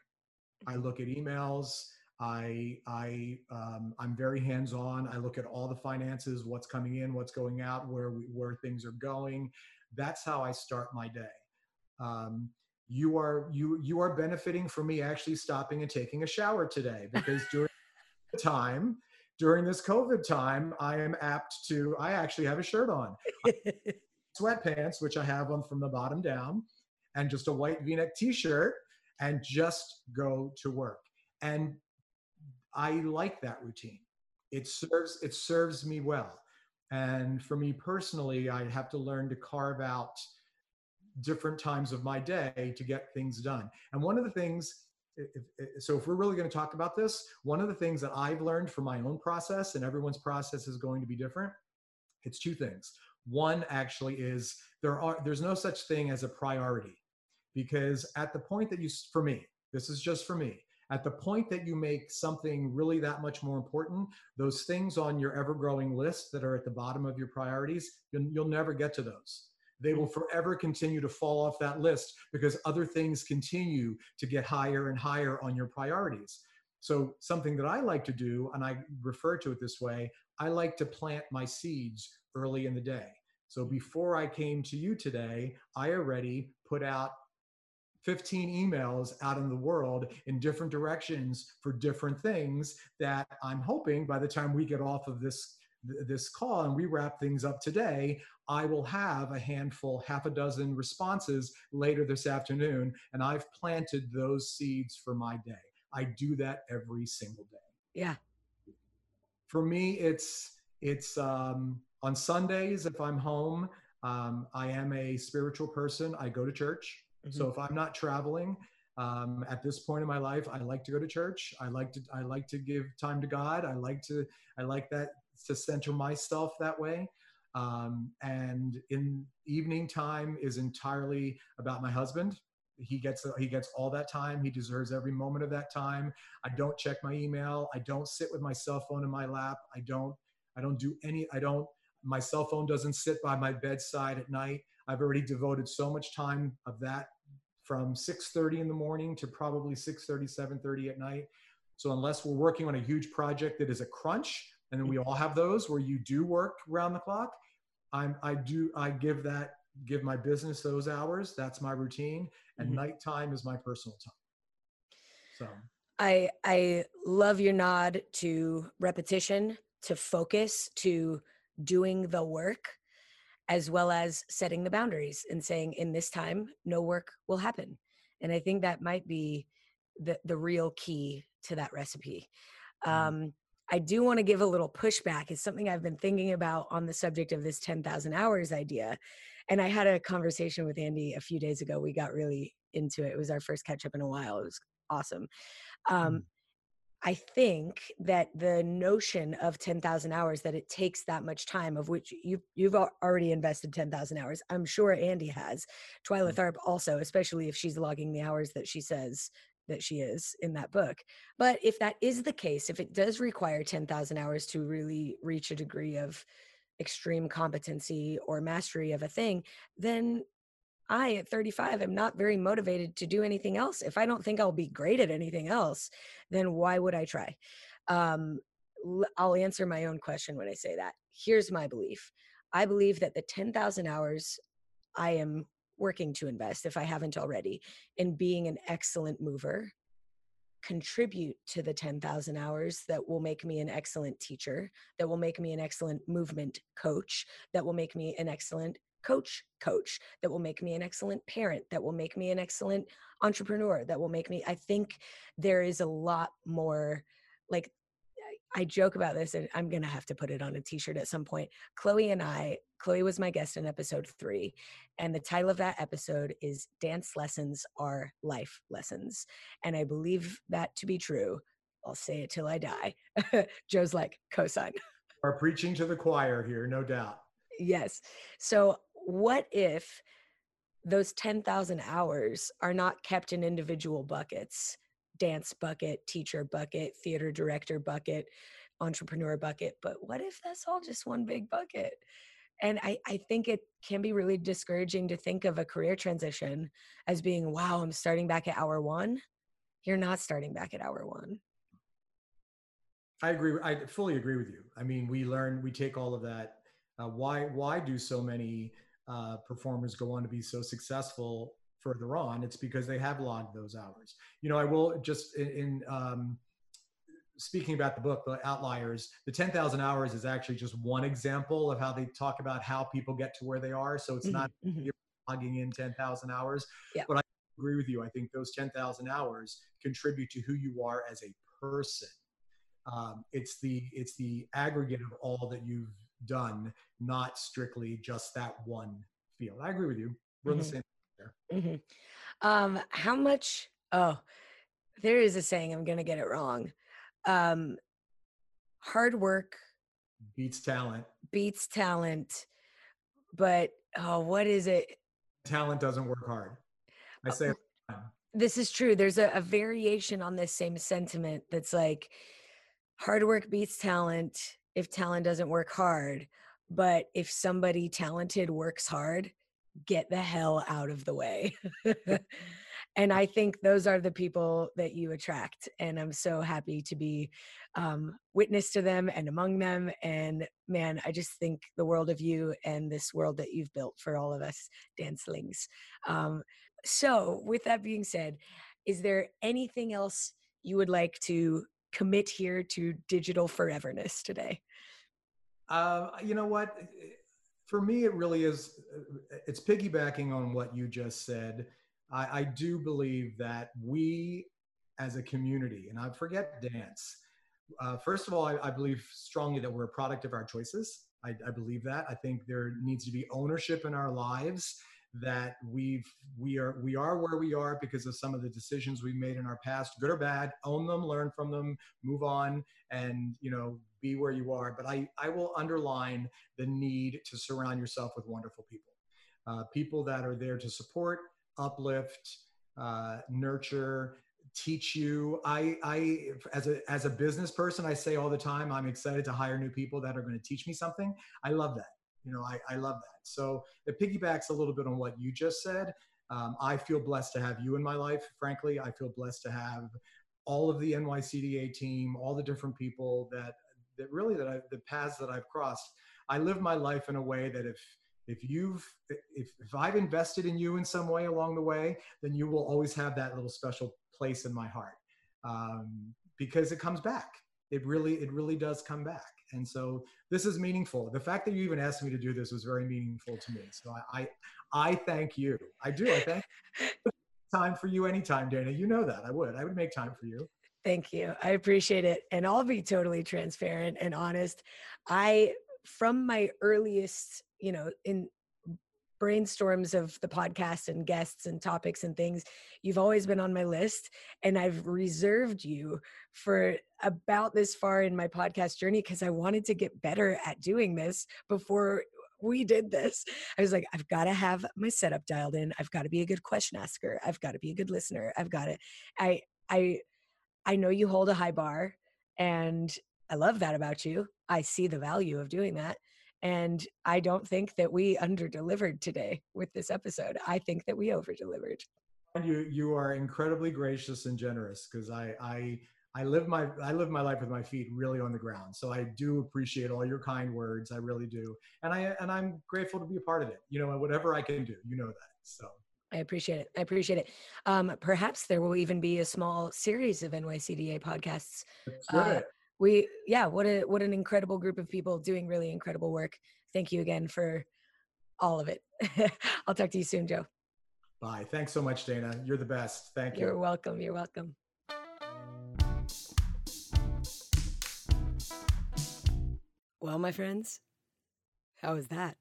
Speaker 2: I look at emails. I I um, I'm very hands-on. I look at all the finances, what's coming in, what's going out, where we, where things are going. That's how I start my day. Um, you are you you are benefiting from me actually stopping and taking a shower today because during [laughs] the time during this COVID time, I am apt to, I actually have a shirt on. [laughs] sweatpants, which I have on from the bottom down, and just a white v neck t shirt, and just go to work. And I like that routine. It serves, it serves me well. And for me personally, I have to learn to carve out different times of my day to get things done. And one of the things if, if, so if we're really going to talk about this one of the things that i've learned from my own process and everyone's process is going to be different it's two things. One actually is there are there's no such thing as a priority because at the point that you for me this is just for me at the point that you make something really that much more important those things on your ever growing list that are at the bottom of your priorities you'll, you'll never get to those they will forever continue to fall off that list because other things continue to get higher and higher on your priorities. So, something that I like to do, and I refer to it this way, I like to plant my seeds early in the day. So, before I came to you today, I already put out 15 emails out in the world in different directions for different things that I'm hoping by the time we get off of this this call and we wrap things up today, I will have a handful, half a dozen responses later this afternoon. And I've planted those seeds for my day. I do that every single day.
Speaker 3: Yeah.
Speaker 2: For me, it's it's um, on Sundays if I'm home. Um, I am a spiritual person. I go to church. Mm-hmm. So if I'm not traveling, um, at this point in my life, I like to go to church. I like to I like to give time to God. I like to I like that to center myself that way. Um, and in evening time is entirely about my husband. He gets he gets all that time. He deserves every moment of that time. I don't check my email. I don't sit with my cell phone in my lap. I don't I don't do any. I don't. My cell phone doesn't sit by my bedside at night. I've already devoted so much time of that from 6:30 in the morning to probably 6:30 7:30 at night. So unless we're working on a huge project that is a crunch, and then we all have those where you do work around the clock. I'm i do i give that give my business those hours. That's my routine. And mm-hmm. nighttime is my personal time. So.
Speaker 3: I i love your nod to repetition to focus to doing the work as well as setting the boundaries and saying in this time no work will happen. And i think that might be the the real key to that recipe. Mm-hmm. um I do want to give a little pushback. It's something I've been thinking about on the subject of this 10,000 hours idea.
Speaker 1: and I had a conversation with Andy a few days ago. We got really into it. It was our first catch up in a while. It was awesome. Um, mm. I think that the notion of 10,000 hours that it takes that much time of which you you've already invested 10,000 hours. I'm sure Andy has. Twyla mm. Tharp also, especially if she's logging the hours that she says that she is in that book. But if that is the case, if it does require 10,000 hours to really reach a degree of extreme competency or mastery of a thing, then I at 35 am not very motivated to do anything else. If I don't think I'll be great at anything else, then why would I try? Um, I'll answer my own question when I say that. Here's my belief I believe that the 10,000 hours I am working to invest, if I haven't already, in being an excellent mover, contribute to the 10,000 hours that will make me an excellent teacher, that will make me an excellent movement coach, that will make me an excellent coach coach, that will make me an excellent parent, that will make me an excellent entrepreneur, that will make me I think there is a lot more like I joke about this and I'm going to have to put it on a t-shirt at some point. Chloe and I, Chloe was my guest in episode 3 and the title of that episode is dance lessons are life lessons. And I believe that to be true. I'll say it till I die. [laughs] Joe's like cosign.
Speaker 2: Are preaching to the choir here, no doubt.
Speaker 1: Yes. So what if those 10,000 hours are not kept in individual buckets? Dance bucket, teacher bucket, theater director bucket, entrepreneur bucket. But what if that's all just one big bucket? And I, I think it can be really discouraging to think of a career transition as being, wow, I'm starting back at hour one. You're not starting back at hour one.
Speaker 2: I agree. I fully agree with you. I mean, we learn, we take all of that. Uh, why, why do so many uh, performers go on to be so successful further on, it's because they have logged those hours. You know, I will just in, in um, speaking about the book, the Outliers, the 10,000 hours is actually just one example of how they talk about how people get to where they are. So it's mm-hmm, not mm-hmm. logging in 10,000 hours. Yeah. But I agree with you. I think those 10,000 hours contribute to who you are as a person. Um, it's the it's the aggregate of all that you've done, not strictly just that one field. I agree with you. We're mm-hmm. in the mm-hmm. same
Speaker 1: Mm-hmm. Um, how much? Oh, there is a saying. I'm going to get it wrong. Um, hard work
Speaker 2: beats talent.
Speaker 1: Beats talent. But oh, what is it?
Speaker 2: Talent doesn't work hard. I say.
Speaker 1: Oh, this is true. There's a, a variation on this same sentiment that's like hard work beats talent if talent doesn't work hard. But if somebody talented works hard, get the hell out of the way. [laughs] and I think those are the people that you attract. And I'm so happy to be um, witness to them and among them. And man, I just think the world of you and this world that you've built for all of us dancelings. Um, so, with that being said, is there anything else you would like to commit here to digital foreverness today?
Speaker 2: Uh, you know what? For me, it really is. Uh, it's piggybacking on what you just said. I, I do believe that we, as a community, and I forget dance. Uh, first of all, I, I, believe strongly that we're a product of our choices. I, I believe that. I think there needs to be ownership in our lives that we've we are we are where we are because of some of the decisions we made in our past good or bad own them learn from them move on and you know be where you are but i i will underline the need to surround yourself with wonderful people uh, people that are there to support uplift uh, nurture teach you i i as a as a business person i say all the time i'm excited to hire new people that are going to teach me something i love that you know, I, I love that. So it piggybacks a little bit on what you just said. Um, I feel blessed to have you in my life. Frankly, I feel blessed to have all of the NYCDA team, all the different people that that really that I, the paths that I've crossed. I live my life in a way that if if you've if, if I've invested in you in some way along the way, then you will always have that little special place in my heart um, because it comes back. It really it really does come back. And so this is meaningful. The fact that you even asked me to do this was very meaningful to me. So I, I, I thank you. I do. I thank [laughs] time for you anytime, Dana. You know that I would. I would make time for you.
Speaker 1: Thank you. I appreciate it. And I'll be totally transparent and honest. I, from my earliest, you know, in brainstorms of the podcast and guests and topics and things, you've always been on my list. And I've reserved you for about this far in my podcast journey because I wanted to get better at doing this before we did this. I was like, I've got to have my setup dialed in. I've got to be a good question asker. I've got to be a good listener. I've got to, I, I, I know you hold a high bar and I love that about you. I see the value of doing that. And I don't think that we under delivered today with this episode. I think that we over delivered.
Speaker 2: You you are incredibly gracious and generous because I I I live my I live my life with my feet really on the ground. So I do appreciate all your kind words. I really do. And I and I'm grateful to be a part of it. You know, whatever I can do, you know that. So
Speaker 1: I appreciate it. I appreciate it. Um, perhaps there will even be a small series of NYCDA podcasts. Uh, we yeah what a what an incredible group of people doing really incredible work. Thank you again for all of it. [laughs] I'll talk to you soon joe.
Speaker 2: Bye. Thanks so much dana. You're the best. Thank
Speaker 1: you. You're welcome you're welcome. Well my friends how was that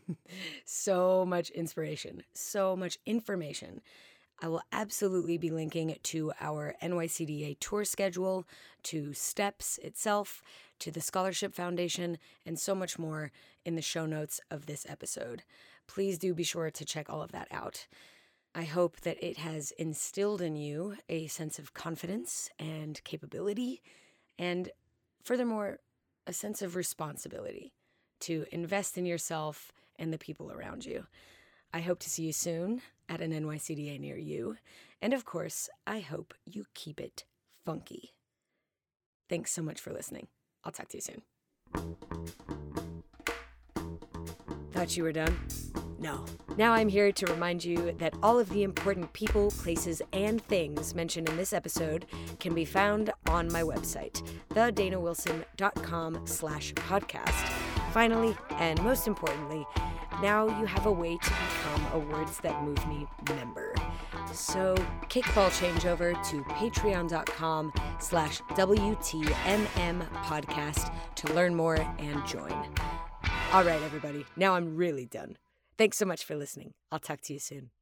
Speaker 1: [laughs] so much inspiration so much information I will absolutely be linking to our NYCDA tour schedule, to STEPS itself, to the Scholarship Foundation, and so much more in the show notes of this episode. Please do be sure to check all of that out. I hope that it has instilled in you a sense of confidence and capability, and furthermore, a sense of responsibility to invest in yourself and the people around you. I hope to see you soon at an NYCDA near you. And of course, I hope you keep it funky. Thanks so much for listening. I'll talk to you soon. Thought you were done? No. Now I'm here to remind you that all of the important people, places, and things mentioned in this episode can be found on my website, thedanawilson.com slash podcast. Finally, and most importantly, now you have a way to become a Words That Move Me member. So kickball changeover to patreon.com slash WTMM podcast to learn more and join. All right, everybody. Now I'm really done. Thanks so much for listening. I'll talk to you soon.